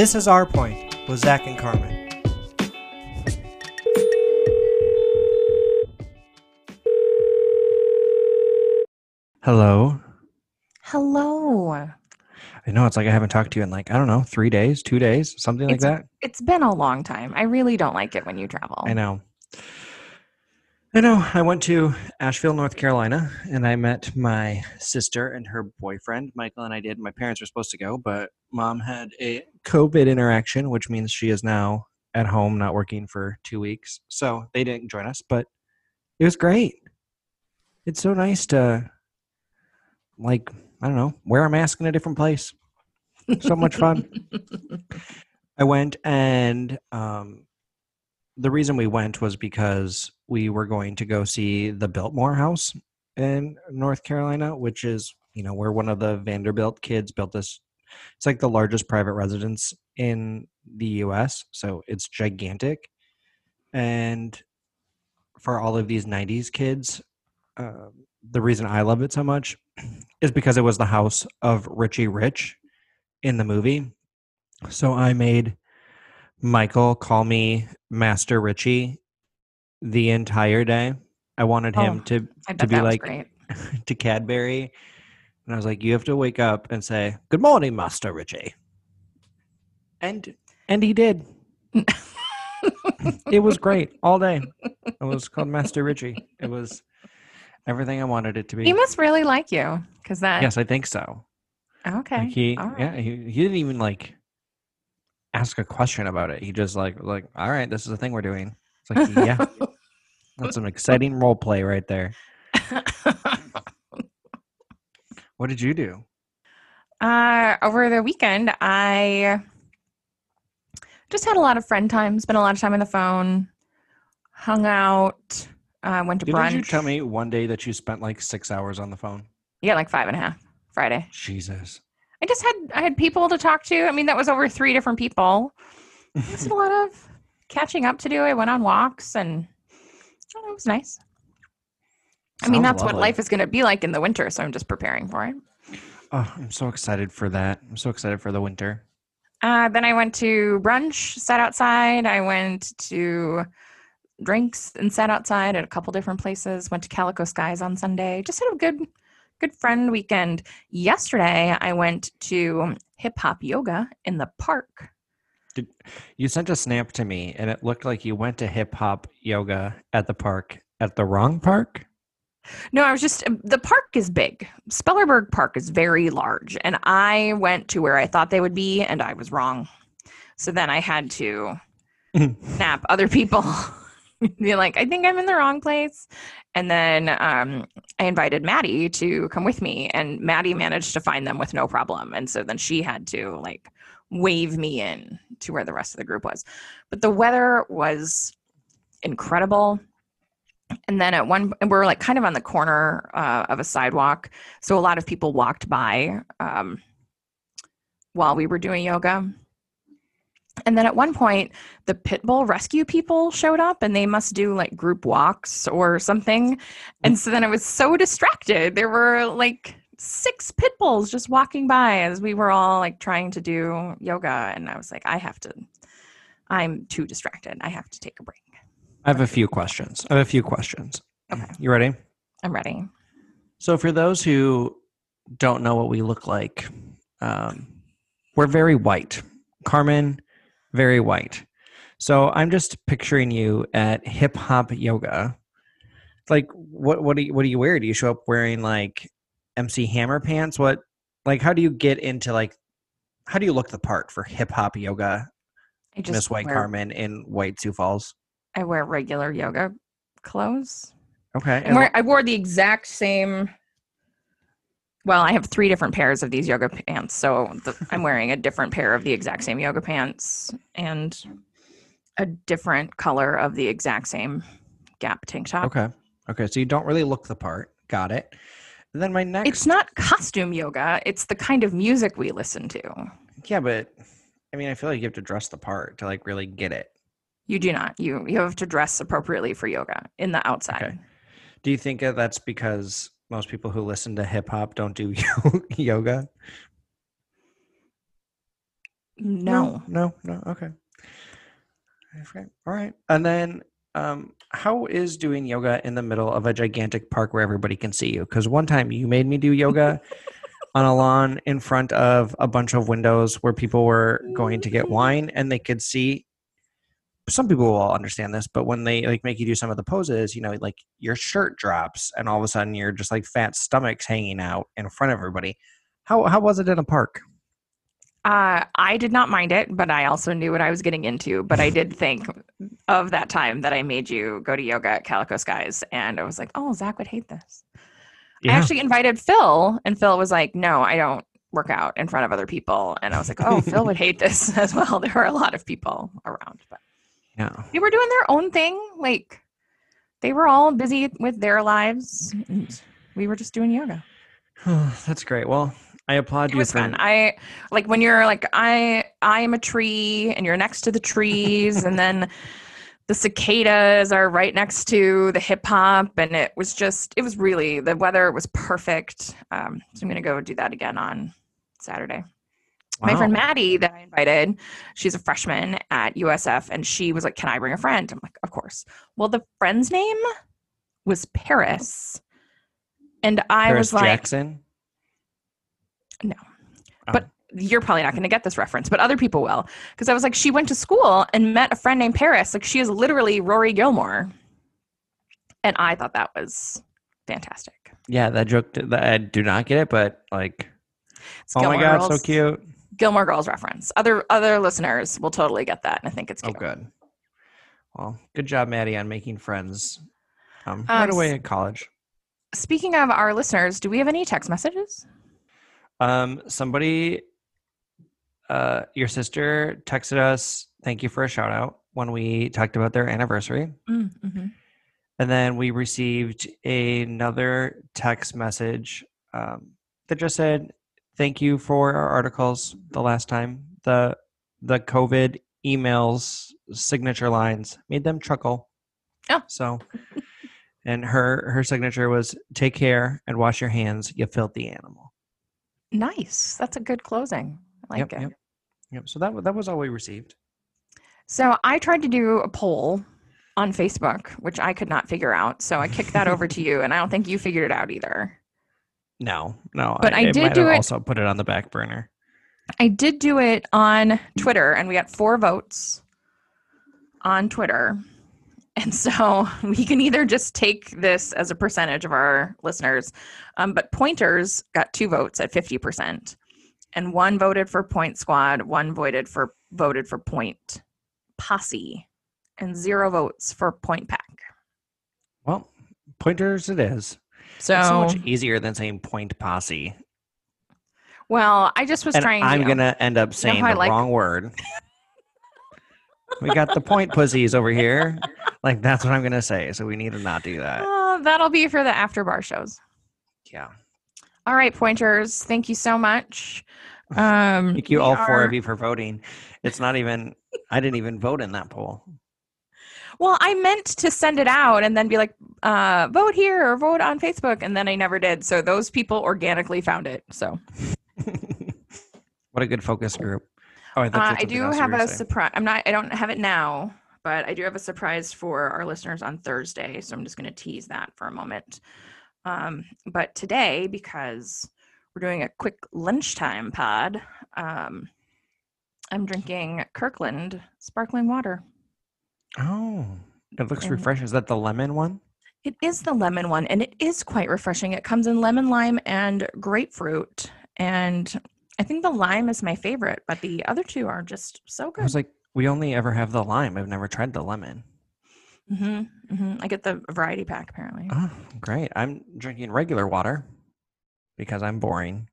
This is Our Point with Zach and Carmen. Hello. Hello. I know it's like I haven't talked to you in like, I don't know, three days, two days, something like It's- that. It's been a long time. I really don't like it when you travel. I know. I know. I went to Asheville, North Carolina, and I met my sister and her boyfriend. Michael and I did. My parents were supposed to go, but mom had a COVID interaction, which means she is now at home, not working for two weeks. So they didn't join us, but it was great. It's so nice to, like, I don't know, wear a mask in a different place. So much fun. I went and um, the reason we went was because we were going to go see the Biltmore House in North Carolina, which is, you know, where one of the Vanderbilt kids built this. It's like the largest private residence in the US. So it's gigantic. And for all of these 90s kids, uh, the reason I love it so much is because it was the house of Richie Rich in the movie. So I made Michael call me Master Richie the entire day. I wanted him Oh, to to be like to Cadbury. And I was like, you have to wake up and say, Good morning, Master Richie. And and he did. it was great all day. It was called Master Richie. It was everything I wanted it to be. He must really like you because that. yes, I think so. Okay. Like he right. yeah, he, he didn't even like ask a question about it. He just like like, all right, this is the thing we're doing. It's like, yeah, that's an exciting role play right there. What did you do? uh, over the weekend, I just had a lot of friend time. Spent a lot of time on the phone. Hung out. Uh, went to Didn't brunch. Did you tell me one day that you spent like six hours on the phone? Yeah, like five and a half. Friday. Jesus. I just had I had people to talk to. I mean, that was over three different people. Just a lot of catching up to do. I went on walks and it was nice. I mean, that's what life is going to be like in the winter, so I'm just preparing for it. Oh, I'm so excited for that. I'm so excited for the winter. Uh, then I went to brunch, sat outside. I went to drinks and sat outside at a couple different places. Went to Calico Skies on Sunday. Just had a good, good friend weekend. Yesterday, I went to hip hop yoga in the park. You sent a snap to me and it looked like you went to hip hop yoga at the park at the wrong park. No, I was just the park is big. Spellerberg Park is very large, and I went to where I thought they would be, and I was wrong. So then I had to snap other people, be like, "I think I'm in the wrong place." And then um, I invited Maddie to come with me, and Maddie managed to find them with no problem. And so then she had to like wave me in to where the rest of the group was. But the weather was incredible. And then at one and we're like kind of on the corner uh, of a sidewalk. So a lot of people walked by um, while we were doing yoga. And then at one point the pit bull rescue people showed up and they must do like group walks or something. And so then i was so distracted. There were like six pit bulls just walking by as we were all like trying to do yoga and i was like i have to i'm too distracted i have to take a break I have a few questions. I have a few questions. Okay. You ready? i'm ready So, for those who don't know what we look like, um, we're very white. Carmen, very white. So, I'm just picturing you at hip hop yoga. Like, what what do you what do you wear? Do you show up wearing like MC Hammer pants? What like how do you get into like how do you look the part for hip hop yoga? Miss White wear, Carmen in white Sioux Falls. I wear regular yoga clothes. Okay. And I wore the exact same. Well, I have three different pairs of these yoga pants, so the, I'm wearing a different pair of the exact same yoga pants and a different color of the exact same Gap tank top. Okay. Okay. So you don't really look the part. Got it. And then my next. It's not costume yoga; it's the kind of music we listen to. Yeah, but I mean, I feel like you have to dress the part to like really get it. You do not. You you have to dress appropriately for yoga in the outside. Okay. Do you think that that's because most people who listen to hip hop don't do yoga? No. no, no. no. Okay, All right. And then, um, how is doing yoga in the middle of a gigantic park where everybody can see you? Because one time you made me do yoga on a lawn in front of a bunch of windows where people were going to get wine and they could see. Some people will understand this, but when they like make you do some of the poses, you know, like your shirt drops and all of a sudden you're just like fat stomachs hanging out in front of everybody. How how was it in a park? Uh, I did not mind it, but I also knew what I was getting into. But I did think of that time that I made you go to yoga at Calico Skies, and I was like, "Oh, Zach would hate this." I actually invited Phil, and Phil was like, "No, I don't work out in front of other people." And I was like, "Oh, Phil would hate this as well." There were a lot of people around, but yeah. they were doing their own thing. Like they were all busy with their lives, and we were just doing yoga. That's great. Well, I applaud It you was for fun. I like when you're like I I am a tree and you're next to the trees and then the cicadas are right next to the hip hop and it was just it was really the weather was perfect. Um, so I'm gonna go do that again on Saturday. My friend Maddie that I invited, she's a freshman at USF and she was like, Can I bring a friend? I'm like, Of course. Well, the friend's name was Paris. And I Paris was like, Jackson. No. Oh. But you're probably not going to get this reference, but other people will. Because I was like, she went to school and met a friend named Paris. Like, she is literally Rory Gilmore. And I thought that was fantastic. Yeah, that joke. That, I do not get it, but like, It's oh my god, so cute. Gilmore Girls reference. Other other listeners will totally get that. And I think it's Oh, good. Well, good job, Maddie, on making friends. Um, right Um, away in college. Speaking of our listeners, do we have any text messages? Um, somebody, uh, your sister texted us. Thank you for a shout out when we talked about their anniversary, Mm-hmm. and then we received another text message um, that just said, "Thank you for our articles the last time. the The COVID emails signature lines made them chuckle." Oh. So, and her her signature was, "Take care and wash your hands, you filthy animal." Nice. That's a good closing. I like yep, it. yep, yep. So that that was all we received. So I tried to do a poll on Facebook, which I could not figure out. So I kicked that over to you, and I don't think you figured it out either. No, no. But I did might do it- Also, put it on the back burner. I did do it on Twitter, and we got four votes on Twitter. And so we can either just take this as a percentage of our listeners, um, but Pointers got two votes at 50%. And one voted for Point Squad, one voted for voted for Point Posse, and zero votes for Point Pack. Well, pointers it is. So, it's so much easier than saying point posse. well, I just was And trying. I'm to, gonna end up saying how I the like- wrong word. we got the point pussies over here. Like that's what I'm gonna say. So we need to not do that. Oh, that'll be for the after bar shows. Yeah. All right, pointers. Thank you so much. Um, Thank you all four of you for voting. It's not even. I didn't even vote in that poll. Well, I meant to send it out and then be like, uh, vote here or vote on Facebook, and then I never did. So those people organically found it. So what a good focus group. Oh, I, uh, I do have a surprise. I'm not. I don't have it now, but I do have a surprise for our listeners on Thursday. So I'm just going to tease that for a moment. Um, but today, because we're doing a quick lunchtime pod, um, I'm drinking Kirkland sparkling water. Oh, it looks And- refreshing. Is that the lemon one? It is the lemon one, and it is quite refreshing. It comes in lemon, lime, and grapefruit. And I think the lime is my favorite, but the other two are just so good. I was like, we only ever have the lime. I've never tried the lemon. hmm hmm I get the variety pack apparently. Oh, great. I'm drinking regular water because I'm boring.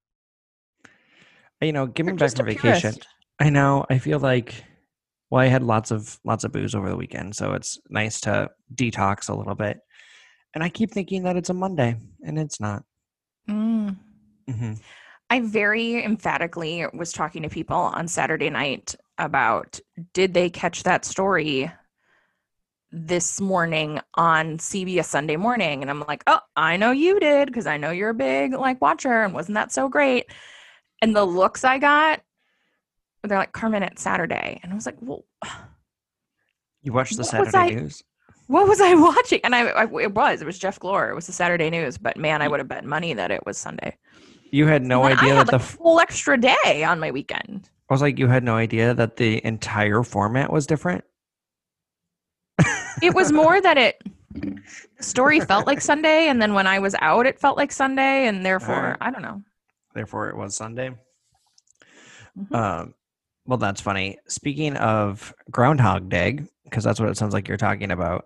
You know, getting You're back a vacation. purist. I know. I feel like well, I had lots of lots of booze over the weekend, so it's nice to detox a little bit. And I keep thinking that it's a Monday, and it's not. Mm. hmm I very emphatically was talking to people on Saturday night about did they catch that story this morning on CBS Sunday morning? And I'm like, oh, I know you did because I know you're a big like watcher and wasn't that so great? And the looks I got they're like Carmen at Saturday, and I was like, well, You watched the Saturday I- news? what was I watching? And I, I it was it was Jeff Glor. It was the Saturday News, but man, I would have bet money that it was Sunday. You had no idea I that had the. like f- a whole extra day on my weekend. I was like, you had no idea that the entire format was different. It was more that it the story felt like Sunday, and then when I was out, it felt like Sunday, and therefore Alright. I don't know. Therefore, it was Sunday. Mhm. Um, well, that's funny. Speaking of Groundhog Day, because that's what it sounds like you're talking about.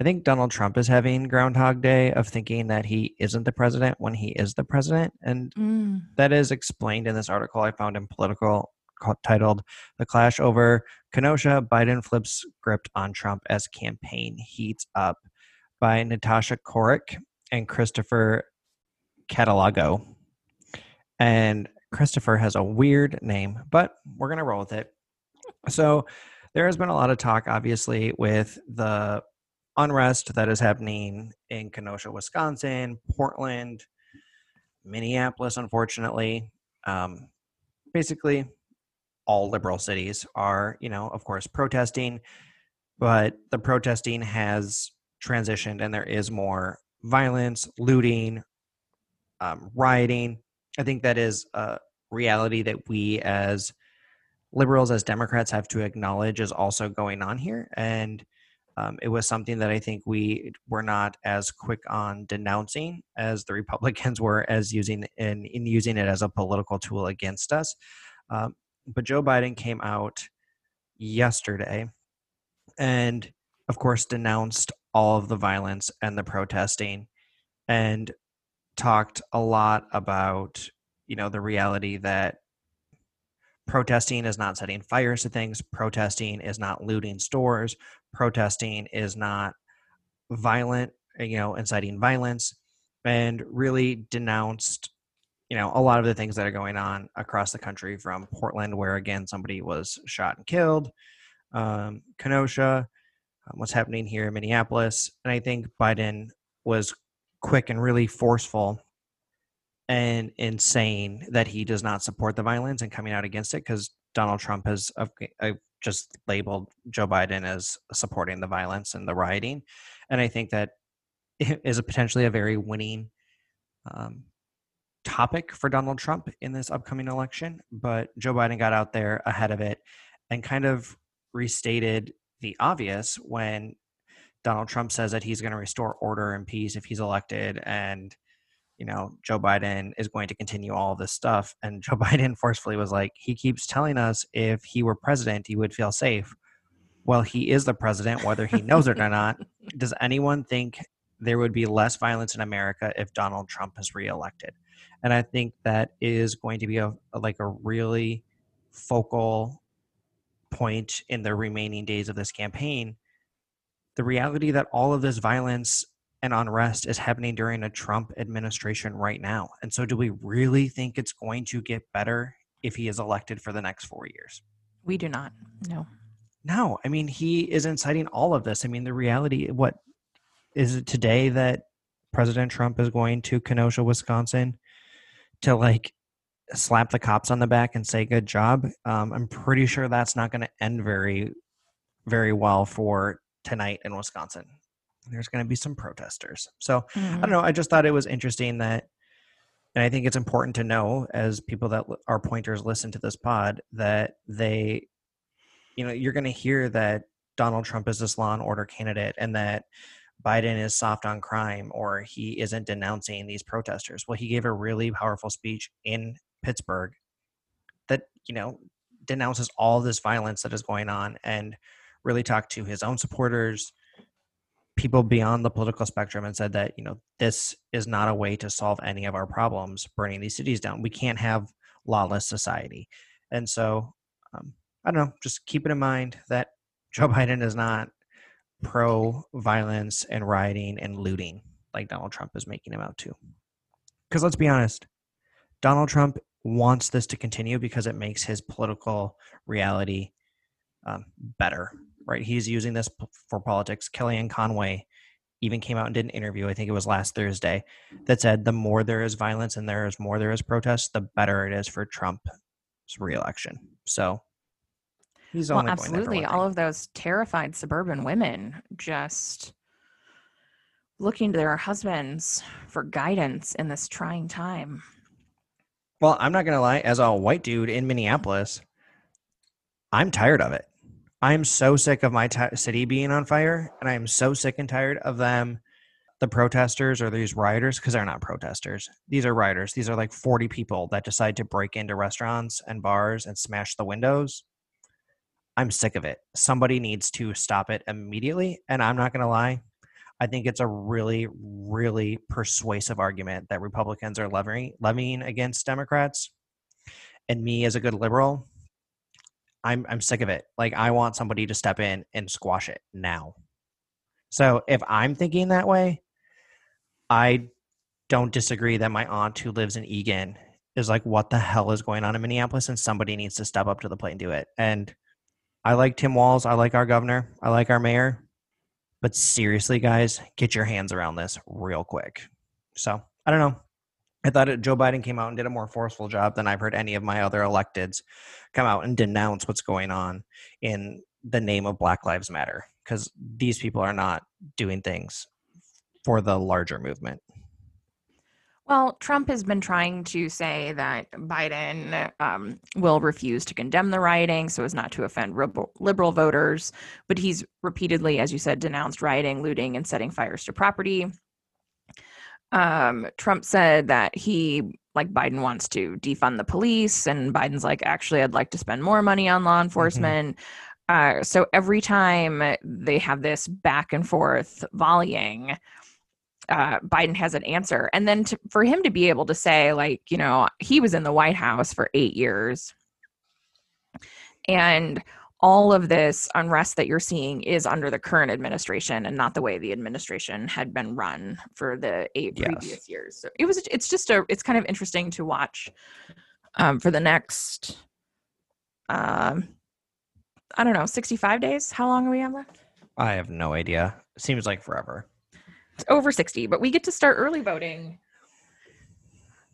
I think Donald Trump is having Groundhog Day of thinking that he isn't the president when he is the president, and Mm. that is explained in this article I found in Politico ca- titled "The Clash Over Kenosha: Biden Flips Script on Trump as Campaign Heats Up" by Natasha Korecki and Christopher Cadelago. And Christopher has a weird name, but we're going to roll with it. So, there has been a lot of talk, obviously, with the unrest that is happening in Kenosha, Wisconsin, Portland, Minneapolis, unfortunately. Um, basically, all liberal cities are, you know, of course, protesting, but the protesting has transitioned and there is more violence, looting, um, rioting. I think that is a reality that we as liberals, as Democrats, have to acknowledge is also going on here. And um, it was something that I think we were not as quick on denouncing as the Republicans were as using in, in using it as a political tool against us. Um, but Joe Biden came out yesterday and, of course, denounced all of the violence and the protesting and talked a lot about, you know, the reality that protesting is not setting fires to things, protesting is not looting stores, protesting is not violent, you know, inciting violence, and really denounced, you know, a lot of the things that are going on across the country from Portland, where again somebody was shot and killed, um, Kenosha, um, what's happening here in Minneapolis, and I think Biden was quick and really forceful and in saying that he does not support the violence and coming out against it because Donald Trump has uh, just labeled Joe Biden as supporting the violence and the rioting, and I think that is a potentially a very winning um, topic for Donald Trump in this upcoming election. But Joe Biden got out there ahead of it and kind of restated the obvious when Donald Trump says that he's going to restore order and peace if he's elected and you know Joe Biden is going to continue all this stuff. And Joe Biden forcefully was like he keeps telling us if he were president he would feel safe. Well he is the president whether he knows it or not. Does anyone think there would be less violence in America if Donald Trump is reelected and I think that is going to be a, a like a really focal point in the remaining days of this campaign the reality that all of this violence and unrest is happening during a Trump administration right now. And so, do we really think it's going to get better if he is elected for the next four years? We do not. No. No, I mean, he is inciting all of this. I mean, the reality, what is it today that President Trump is going to Kenosha, Wisconsin to like slap the cops on the back and say, good job? Um, I'm pretty sure that's not going to end very, very well for tonight in Wisconsin. There's going to be some protesters. So, I don't know. I just thought it was interesting that, and I think it's important to know as people that are pointers listen to this pod that they, you know, you're going to hear that Donald Trump is this law and order candidate and that Biden is soft on crime or he isn't denouncing these protesters. Well, he gave a really powerful speech in Pittsburgh that, you know, denounces all this violence that is going on and really talked to his own supporters people beyond the political spectrum and said that you know this is not a way to solve any of our problems burning these cities down we can't have lawless society and so um, i don't know just keep it in mind that joe biden is not pro violence and rioting and looting like donald trump is making him out to because let's be honest donald trump wants this to continue because it makes his political reality um, better right? He's using this p- for politics. Kellyanne Conway even came out and did an interview, I think it was last Thursday, that said the more there is violence and there is more there is protest, the better it is for Trump's reelection. So He's well, only going there for absolutely. All of those terrified suburban women just looking to their husbands for guidance in this trying time. Well, I'm not gonna lie. As a white dude in Minneapolis, I'm tired of it. I'm so sick of my ti city being on fire, and I am so sick and tired of them, the protesters or these rioters, because they're not protesters. These are rioters. These are like 40 people that decide to break into restaurants and bars and smash the windows. I'm sick of it. Somebody needs to stop it immediately. And I'm not gonna lie. I think it's a really, really persuasive argument that Republicans are levying, levying against Democrats. And me, as a good liberal, I'm I'm sick of it. Like I want somebody to step in and squash it now. So if I'm thinking that way, I don't disagree that my aunt who lives in Eagan is like, what the hell is going on in Minneapolis? And somebody needs to step up to the plate and do it. And I like Tim Walz. I like our governor. I like our mayor. But seriously, guys, get your hands around this real quick. So I don't know. I thought it, Joe Biden came out and did a more forceful job than I've heard any of my other electeds come out and denounce what's going on in the name of Black Lives Matter because these people are not doing things for the larger movement. Well, Trump has been trying to say that Biden um, will refuse to condemn the rioting so as not to offend liberal, voters. But he's repeatedly, as you said, denounced rioting, looting, and setting fires to property. Um, Trump said that he, like Biden, wants to defund the police, and Biden's like, actually, I'd like to spend more money on law enforcement. Uh, so every time they have this back and forth volleying, uh, Biden has an answer. And then to, for him to be able to say, like, you know, he was in the White House for eight years, and all of this unrest that you're seeing is under the current administration and not the way the administration had been run for the eight Yes. previous years. So it was it's just a it's kind of interesting to watch um, for the next um I don't know, 65 days. How long do we have left? I have no idea. Seems like forever. It's over 60, but we get to start early voting.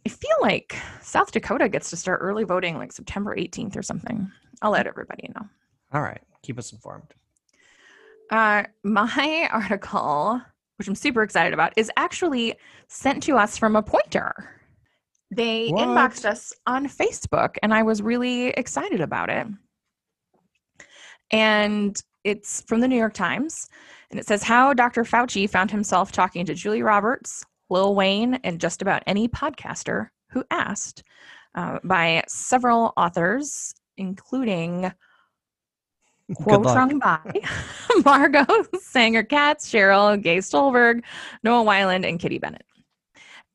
I feel like South Dakota gets to start early voting like September 18th or something. I'll let everybody know. All right. Keep us informed. Uh, my article, which I'm super excited about, is actually sent to us from a pointer. They What? inboxed us on Facebook, and I was really excited about it. And it's from the New York Times, and it says how Dr. Fauci found himself talking to Julia Roberts, Lil Wayne, and just about any podcaster who asked, uh, by several authors, including quote by Margot Sanger Katz, Cheryl Gay Stolberg, Noah Weiland, and Kitty Bennett.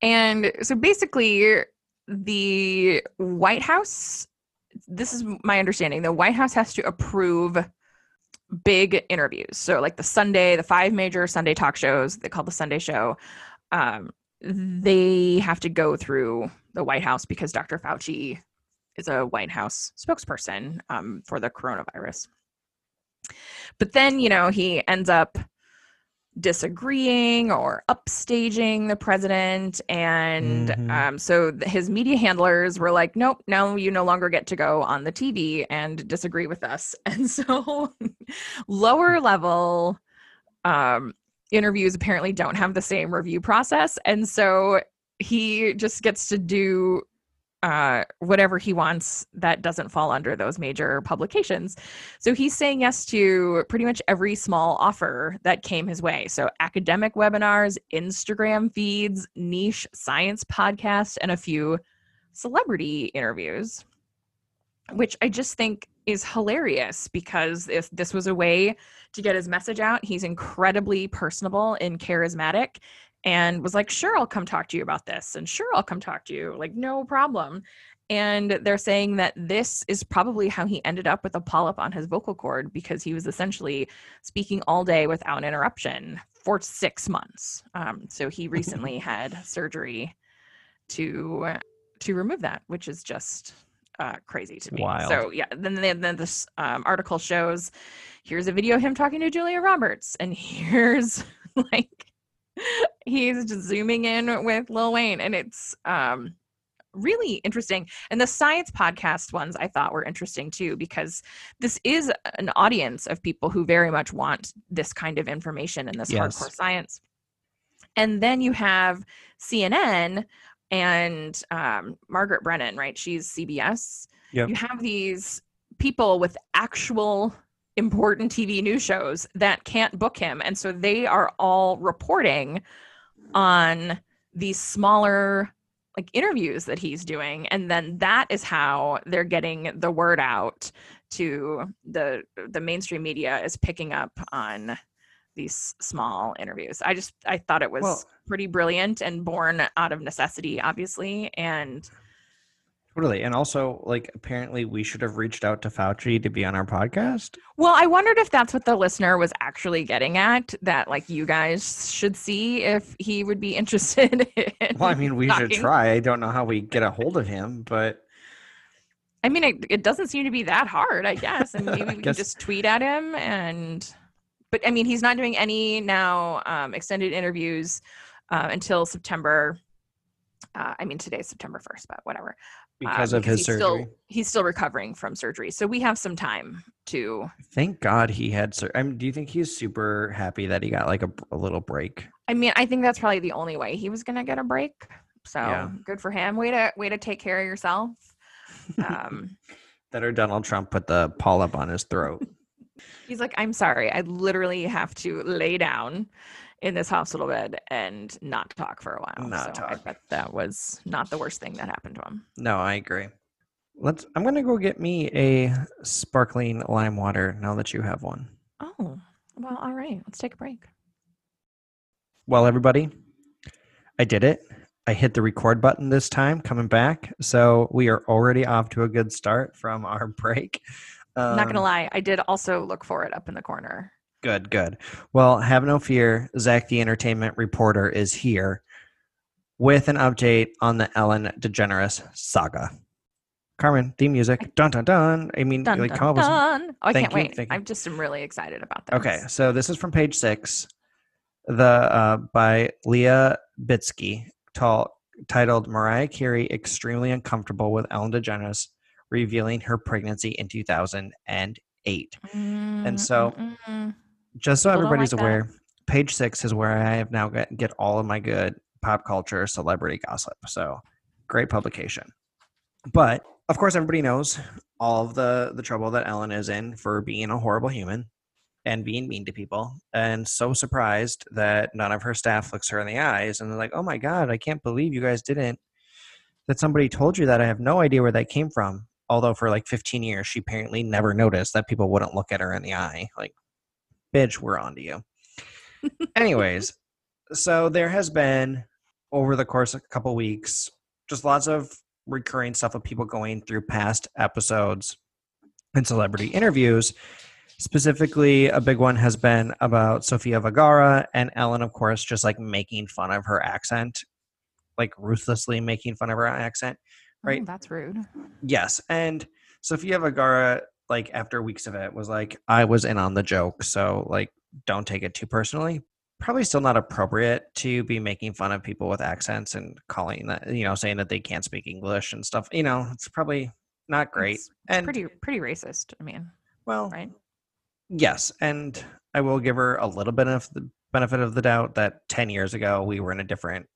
And so basically, the White House, this is my understanding, the White House has to approve big interviews. So, like the Sunday, the five major Sunday talk shows, they call the Sunday show, um, they have to go through the White House because Dr. Fauci is a White House spokesperson um, for the coronavirus. But then, you know, he ends up disagreeing or upstaging the president. And Mhm. um, so his media handlers were like, nope, now you no longer get to go on the TV and disagree with us. And so lower level um, interviews apparently don't have the same review process. And so he just gets to do uh, whatever he wants that doesn't fall under those major publications. So he's saying yes to pretty much every small offer that came his way. So academic webinars, Instagram feeds, niche science podcasts, and a few celebrity interviews, which I just think is hilarious because if this was a way to get his message out, he's incredibly personable and charismatic and was like, sure, I'll come talk to you about this. And sure, I'll come talk to you. Like, no problem. And they're saying that this is probably how he ended up with a polyp on his vocal cord because he was essentially speaking all day without interruption for six months. Um, so he recently had surgery to to remove that, which is just uh, crazy to me. Wild. So yeah, then then, then this um, article shows here's a video of him talking to Julia Roberts, and here's like he's just zooming in with Lil Wayne, and it's um really interesting. And the science podcast ones I thought were interesting too, because this is an audience of people who very much want this kind of information and this Yes. hardcore science. And then you have CNN and um, Margaret Brennan, right? She's CBS. Yep. You have these people with actual important TV news shows that can't book him. And so they are all reporting on these smaller like interviews that he's doing and then that is how they're getting the word out to the the mainstream media is picking up on these small interviews. I just I thought it was Well- pretty brilliant and born out of necessity obviously and Totally. And also, like, apparently we should have reached out to Fauci to be on our podcast. Well, I wondered if that's what the listener was actually getting at. That like you guys should see if he would be interested. In Well, I mean, we should try. I don't know how we get a hold of him, but I mean, it, it doesn't seem to be that hard. I guess, and maybe we can just tweet at him. And but I mean, he's not doing any now um, extended interviews uh, until September. Uh, I mean, today's September first, but whatever. Because of his he's surgery. Still, he's still recovering from surgery, so we have some time to Thank God he had. Sur- I mean, do you think he's super happy that he got like a, a little break? I mean, I think that's probably the only way he was gonna get a break. So Yeah. good for him. Way to way to take care of yourself. Um, That or Donald Trump put the polyp on his throat. He's like, I'm sorry, I literally have to lay down in this hospital bed and not talk for a while. Not so I talk. bet that was not the worst thing that happened to him. no, I agree. Let's. I'm gonna go get me a sparkling lime water now that you have one. Oh, well, all right. Let's take a break. Well, everybody, I did it. I hit the record button this time, coming back. So we are already off to a good start from our break. I'm not gonna Um, lie, I did also look for it up in the corner. Good, good. Well, have no fear. Zach, the entertainment reporter, is here with an update on the Ellen DeGeneres saga. Carmen, theme music. Dun dun dun. I mean, Dun, like, dun, come up with some- Oh, I can't you, wait. I'm just I'm really excited about this. Okay, so this is from page six, the uh, by Leah Bitsky, tall, titled "Mariah Carey extremely uncomfortable with Ellen DeGeneres revealing her pregnancy in 2008." And mm, so- Just so People everybody's like that. aware, page six is where I have now get, get all of my good pop culture celebrity gossip. So great publication. But of course, everybody knows all of the the trouble that Ellen is in for being a horrible human and being mean to people, and so surprised that none of her staff looks her in the eyes and they're like, "Oh my god, I can't believe you guys didn't." That somebody told you that. I have no idea where that came from. Although for like 15 years, she apparently never noticed that people wouldn't look at her in the eye. Like, bitch, we're on to you. Anyways, so there has been over the course of a couple weeks just lots of recurring stuff of people going through past episodes and celebrity interviews. Specifically, a big one has been about Sofia Vergara and Ellen, of course, just like making fun of her accent, like ruthlessly making fun of her accent. Right? Oh, that's rude. Yes, and Sofia Vergara, like after weeks of it, was like, "I was in on the joke, so like, don't take it too personally." Probably still not appropriate to be making fun of people with accents and calling that, you know, saying that they can't speak English and stuff. You know, it's probably not great. It's, it's and pretty pretty racist. I mean, well, right? yes, and I will give her a little bit of the benefit of the doubt that ten years ago we were in a different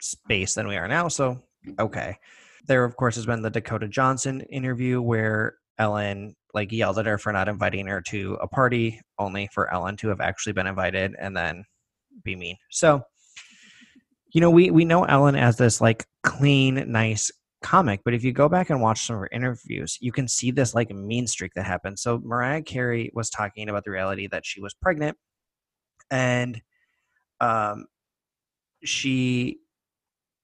space than we are now. So okay. There, of course, has been the Dakota Johnson interview where Ellen like yelled at her for not inviting her to a party, only for Ellen to have actually been invited and then be mean. So, you know, we we know Ellen as this like clean, nice comic, but if you go back and watch some of her interviews, you can see this like mean streak that happened. So Mariah Carey was talking about the reality that she was pregnant, and um, she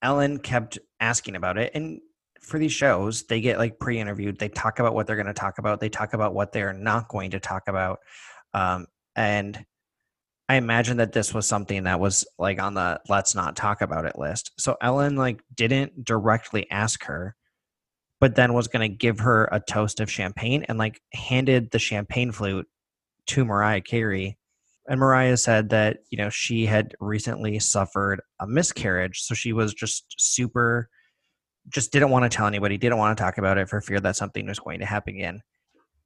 Ellen kept asking about it, and for these shows, they get like pre-interviewed. They talk about what they're going to talk about. They talk about what they're not going to talk about, um, and I imagine that this was something that was like on the let's not talk about it list. So Ellen like didn't directly ask her, but then was going to give her a toast of champagne and like handed the champagne flute to Mariah Carey. And Mariah said that, you know, she had recently suffered a miscarriage. So she was just super just didn't want to tell anybody, didn't want to talk about it for fear that something was going to happen again.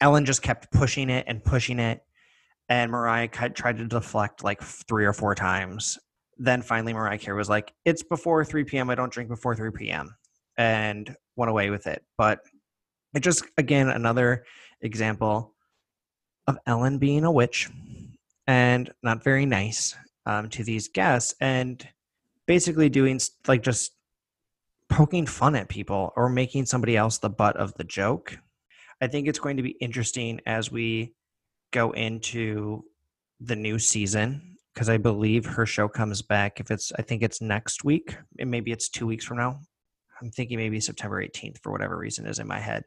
Ellen just kept pushing it and pushing it. And Mariah tried to deflect like three or four times. Then finally, Mariah Carey was like, It's before 3 p.m. I don't drink before 3 p.m. and went away with it. But it just, again, another example of Ellen being a witch and not very nice um, to these guests and basically doing like just poking fun at people or making somebody else the butt of the joke. I think it's going to be interesting as we go into the new season because I believe her show comes back if it's I think it's next week and maybe it's 2 weeks from now. I'm thinking maybe September 18th for whatever reason is in my head.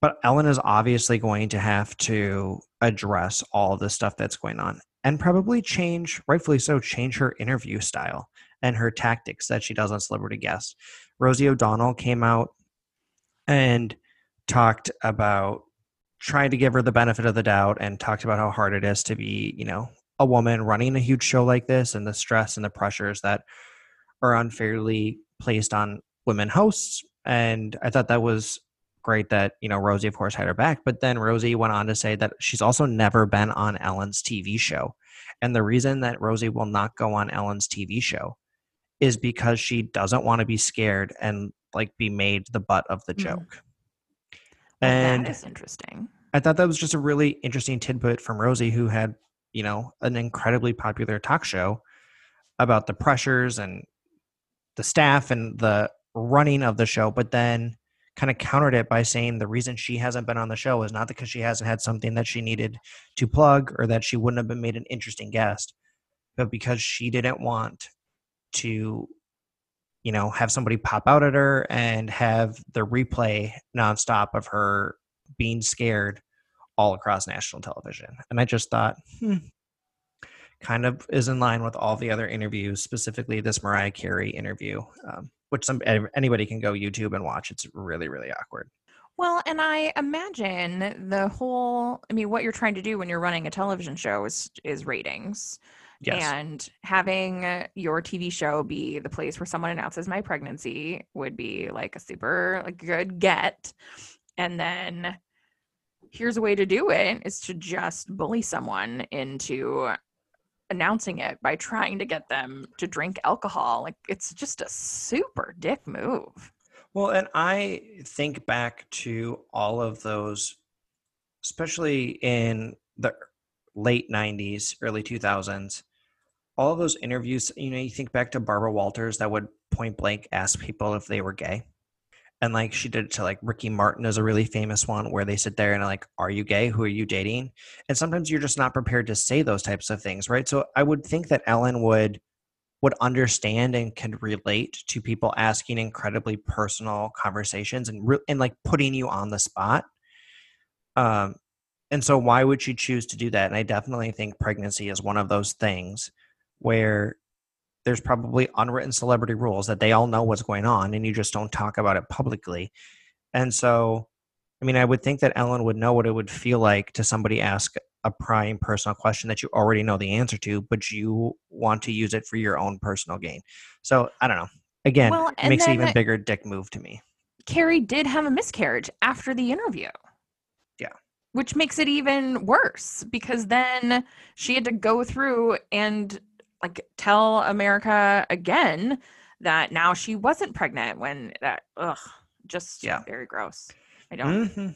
But Ellen is obviously going to have to address all the stuff that's going on and probably change, rightfully so, change her interview style and her tactics that she does on Celebrity Guest. Rosie O'Donnell came out and talked about trying to give her the benefit of the doubt and talked about how hard it is to be, you know, a woman running a huge show like this and the stress and the pressures that are unfairly placed on women hosts. And I thought that was great that, you know, Rosie, of course, had her back. But then Rosie went on to say that she's also never been on Ellen's TV show. And the reason that Rosie will not go on Ellen's TV show is because she doesn't want to be scared and like be made the butt of the mm. joke. Well, and that is interesting. I thought that was just a really interesting tidbit from Rosie, who had, you know, an incredibly popular talk show about the pressures and the staff and the running of the show, but then kind of countered it by saying the reason she hasn't been on the show is not because she hasn't had something that she needed to plug or that she wouldn't have been made an interesting guest, but because she didn't want to you know have somebody pop out at her and have the replay nonstop of her being scared all across national television. And i just thought hmm, kind of is in line with all the other interviews specifically this mariah carey interview um, which some anybody can go youtube and watch. It's really really awkward. Well and i imagine the whole i mean what you're trying to do when you're running a television show is is ratings Yes. And having your TV show be the place where someone announces my pregnancy would be like a super like good get. And then here's a way to do it is to just bully someone into announcing it by trying to get them to drink alcohol. Like it's just a super dick move. Well, and I think back to all of those, especially in the late 90s, early 2000s, all those interviews, you know, you think back to Barbara Walters that would point blank ask people if they were gay. And like she did it to like Ricky Martin is a really famous one where they sit there and like, are you gay? Who are you dating? And sometimes you're just not prepared to say those types of things, right? So I would think that Ellen would would understand and can relate to people asking incredibly personal conversations and re- and like putting you on the spot. Um, and so why would she choose to do that? And I definitely think pregnancy is one of those things where there's probably unwritten celebrity rules that they all know what's going on and you just don't talk about it publicly. And so, I mean, I would think that Ellen would know what it would feel like to somebody ask a prying personal question that you already know the answer to, but you want to use it for your own personal gain. So I don't know. Again, well, it makes an even bigger dick move to me. Carey did have a miscarriage after the interview. Yeah. Which makes it even worse because then she had to go through and like tell America again that now she wasn't pregnant when that ugh just yeah. very gross. I don't. Mm-hmm.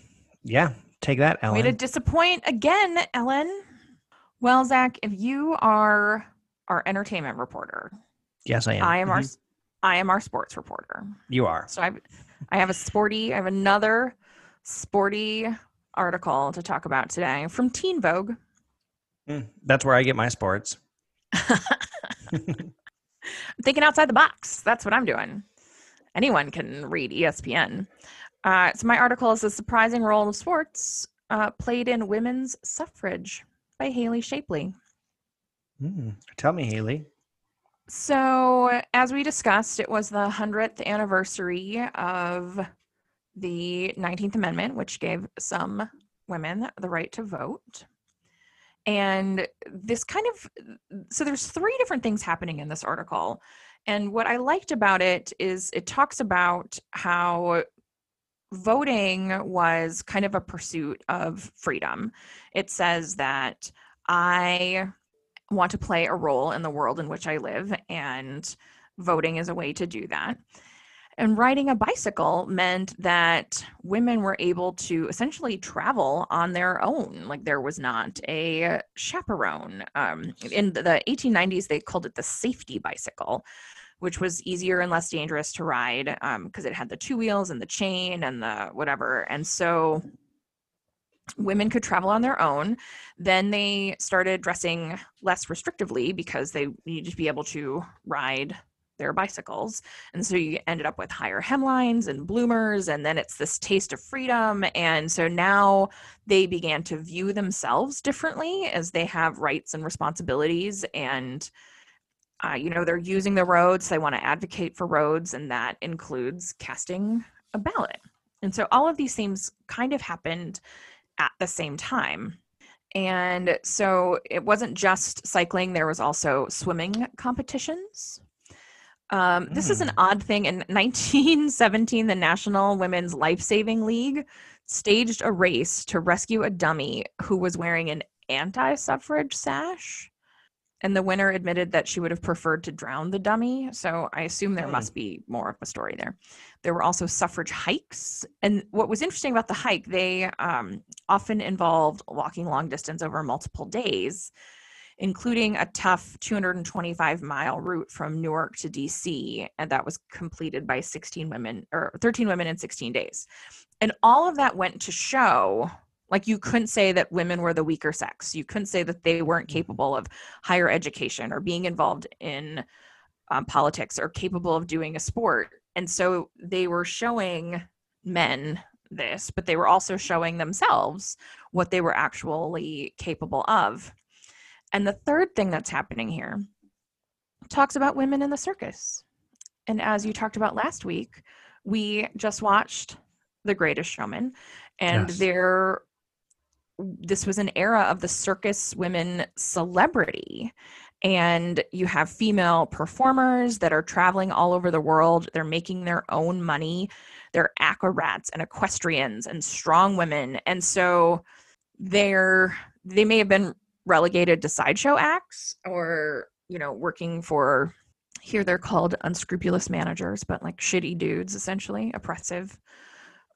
Yeah, take that, Ellen. Way to disappoint again, Ellen. Well, Zach, if you are our entertainment reporter, yes, I am. I am mm-hmm. our I am our sports reporter. You are. So I I have a sporty. I have another sporty article to talk about today from Teen Vogue. Mm, that's where I get my sports. I'm thinking outside the box. That's what I'm doing. Anyone can read ESPN. Uh, so my article is the surprising role of sports uh, played in women's suffrage by Haley Shapley. Mm, tell me, Haley. So, as we discussed, it was the 100th anniversary of the 19th Amendment, which gave some women the right to vote and this kind of so there's three different things happening in this article And what I liked about it is it talks about how voting was kind of a pursuit of freedom. It says that I want to play a role in the world in which I live, and voting is a way to do that. And riding a bicycle meant that women were able to essentially travel on their own. Like there was not a chaperone. Um, in the 1890s, they called it the safety bicycle, which was easier and less dangerous to ride because um, it had the two wheels and the chain and the whatever. And so women could travel on their own. Then they started dressing less restrictively because they needed to be able to ride their bicycles. And so you ended up with higher hemlines and bloomers, and then it's this taste of freedom. And so now they began to view themselves differently as they have rights and responsibilities. And, uh, you know, they're using the roads, they want to advocate for roads, and that includes casting a ballot. And so all of these things kind of happened at the same time. And so it wasn't just cycling, there was also swimming competitions um, this mm. is an hmm. odd thing. In 1917, the National Women's Life Saving League staged a race to rescue a dummy who was wearing an anti suffrage sash. And the winner admitted that she would have preferred to drown the dummy. So I assume there mm. must be more of a story there. There were also suffrage hikes. And what was interesting about the hike, they um, often involved walking long distance over multiple days including a tough 225 mile route from Newark to DC. And that was completed by 16 women or 13 women in 16 days. And all of that went to show like you couldn't say that women were the weaker sex. You couldn't say that they weren't mm-hmm. capable of higher education or being involved in um, politics or capable of doing a sport. And so they were showing men this, but they were also showing themselves what they were actually capable of. And the third thing that's happening here talks about women in the circus. And as you talked about last week, we just watched The Greatest Showman, and yes. there this was an era of the circus women celebrity and you have female performers that are traveling all over the world they're making their own money they're acrobats and equestrians and strong women and so they're they may have been relegated to sideshow acts or you know working for here they're called unscrupulous managers but like shitty dudes essentially oppressive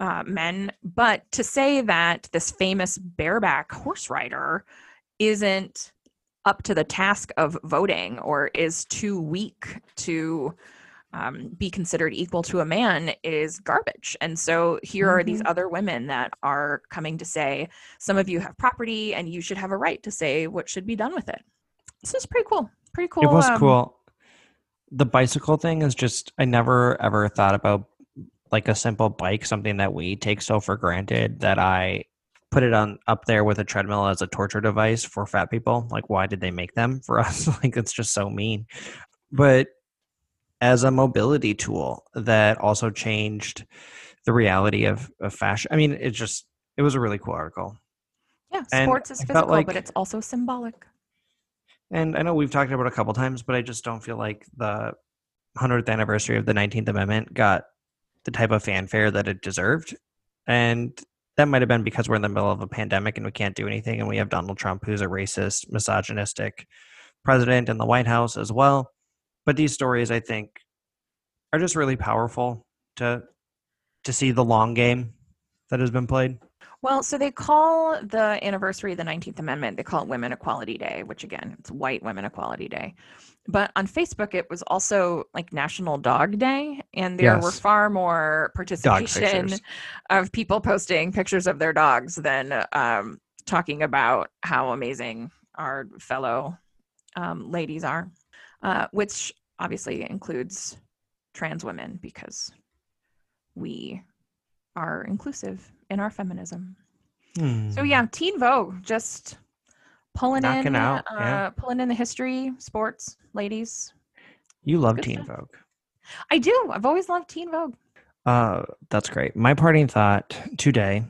uh, men. But to say that this famous bareback horse rider isn't up to the task of voting or is too weak to um, be considered equal to a man is garbage. And so here mm-hmm. are these mm-hmm. other women that are coming to say, some of you have property and you should have a right to say what should be done with it. This is pretty cool. Pretty cool. It was um, cool. The bicycle thing is just, I never ever thought about like a simple bike, something that we take so for granted that I put it on up there with a treadmill as a torture device for fat people. Like, why did they make them for us? like, it's just so mean. But as a mobility tool that also changed the reality of, of fashion. I mean, it just it was a really cool article. Yeah, sports and is physical, like, but it's also symbolic. And I know we've talked about it a couple times, but I just don't feel like the 100th anniversary of the 19th Amendment got the type of fanfare that it deserved. And that might have been because we're in the middle of a pandemic and we can't do anything. And we have Donald Trump, who's a racist, misogynistic president in the White House as well but these stories i think are just really powerful to to see the long game that has been played. Well so they call the anniversary of the 19th amendment they call it women equality day which again it's white women equality day. But on facebook it was also like national dog day and there yes. were far more participation of people posting pictures of their dogs than um, talking about how amazing our fellow um, ladies are uh, which obviously includes trans women because we are inclusive in our feminism. Hmm. So yeah, Teen Vogue just pulling Knocking in, out, uh, yeah. pulling in the history, sports, ladies. You love Good Teen stuff. Vogue. I do. I've always loved Teen Vogue. Uh, that's great. My parting thought today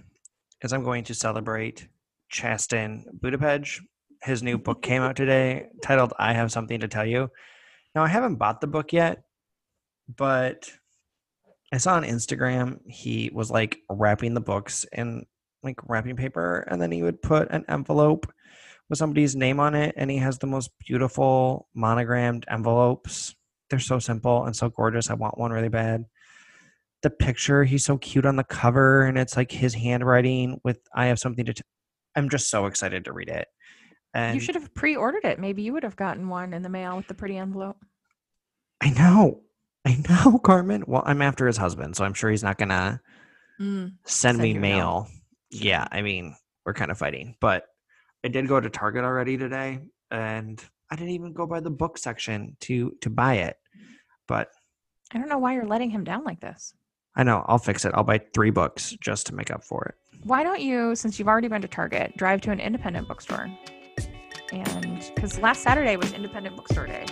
is I'm going to celebrate Chasten Buttigieg his new book came out today titled I Have Something to Tell You. Now, I haven't bought the book yet, but I saw on Instagram he was like wrapping the books in like wrapping paper, and then he would put an envelope with somebody's name on it, and he has the most beautiful monogrammed envelopes. They're so simple and so gorgeous. I want one really bad. The picture, he's so cute on the cover, and it's like his handwriting with "I have something to." I'm just so excited to read it. And you should have pre-ordered it. Maybe you would have gotten one in the mail with the pretty envelope. I know. I know, Carmen. Well, I'm after his husband, so I'm sure he's not gonna Mm, send, Send me you a note. mail. Yeah, I mean, we're kind of fighting, but I did go to Target already today, and I didn't even go by the book section to to buy it. But I don't know why you're letting him down like this. I know I'll fix it. I'll buy three books just to make up for it. Why don't you, since you've already been to Target, drive to an independent bookstore? And because last Saturday was Independent Bookstore Day.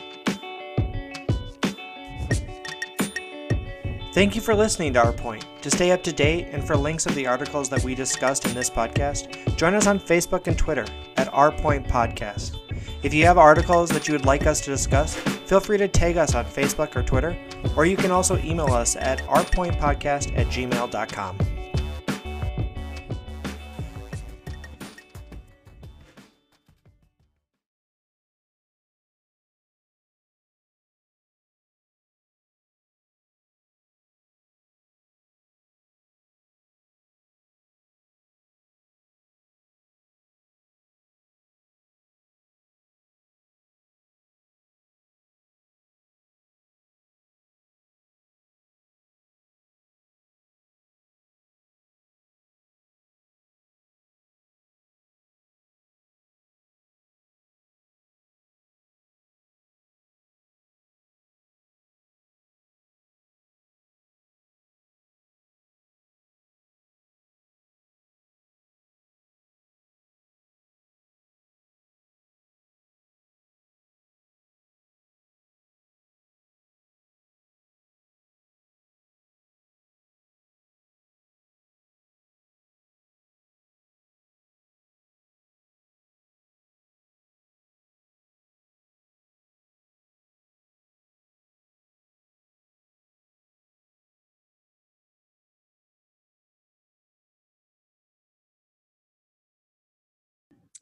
Thank you for listening to Our Point. To stay up to date and for links of the articles that we discussed in this podcast, join us on Facebook and Twitter at Our Point Podcast. If you have articles that you would like us to discuss, feel free to tag us on Facebook or Twitter, or you can also email us at ourpointpodcast at gmail.com.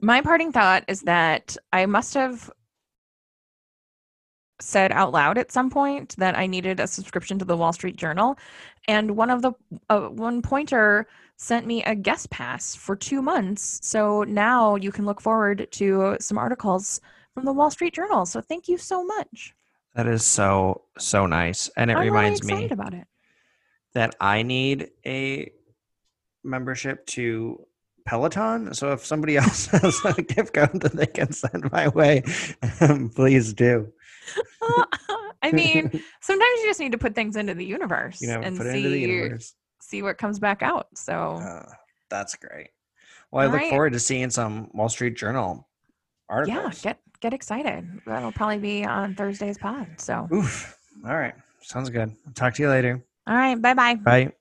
My parting thought is that I must have said out loud at some point that I needed a subscription to the Wall Street Journal, and one of the uh, one pointer sent me a guest pass for two months. So now you can look forward to some articles from the Wall Street Journal. So thank you so much. That is so, so nice. And it I'm reminds really me about it. that I need a membership to Peloton. So if somebody else has a gift code that they can send my way, please do. I mean, sometimes you just need to put things into the universe you know, and put it see into the universe. see what comes back out. So Uh, that's great. Well, I look Alright. forward to seeing some Wall Street Journal articles. yeah, get get excited. That'll probably be on Thursday's pod. So Oof. All right. Sounds good. Talk to you later. all right, bye bye. Bye.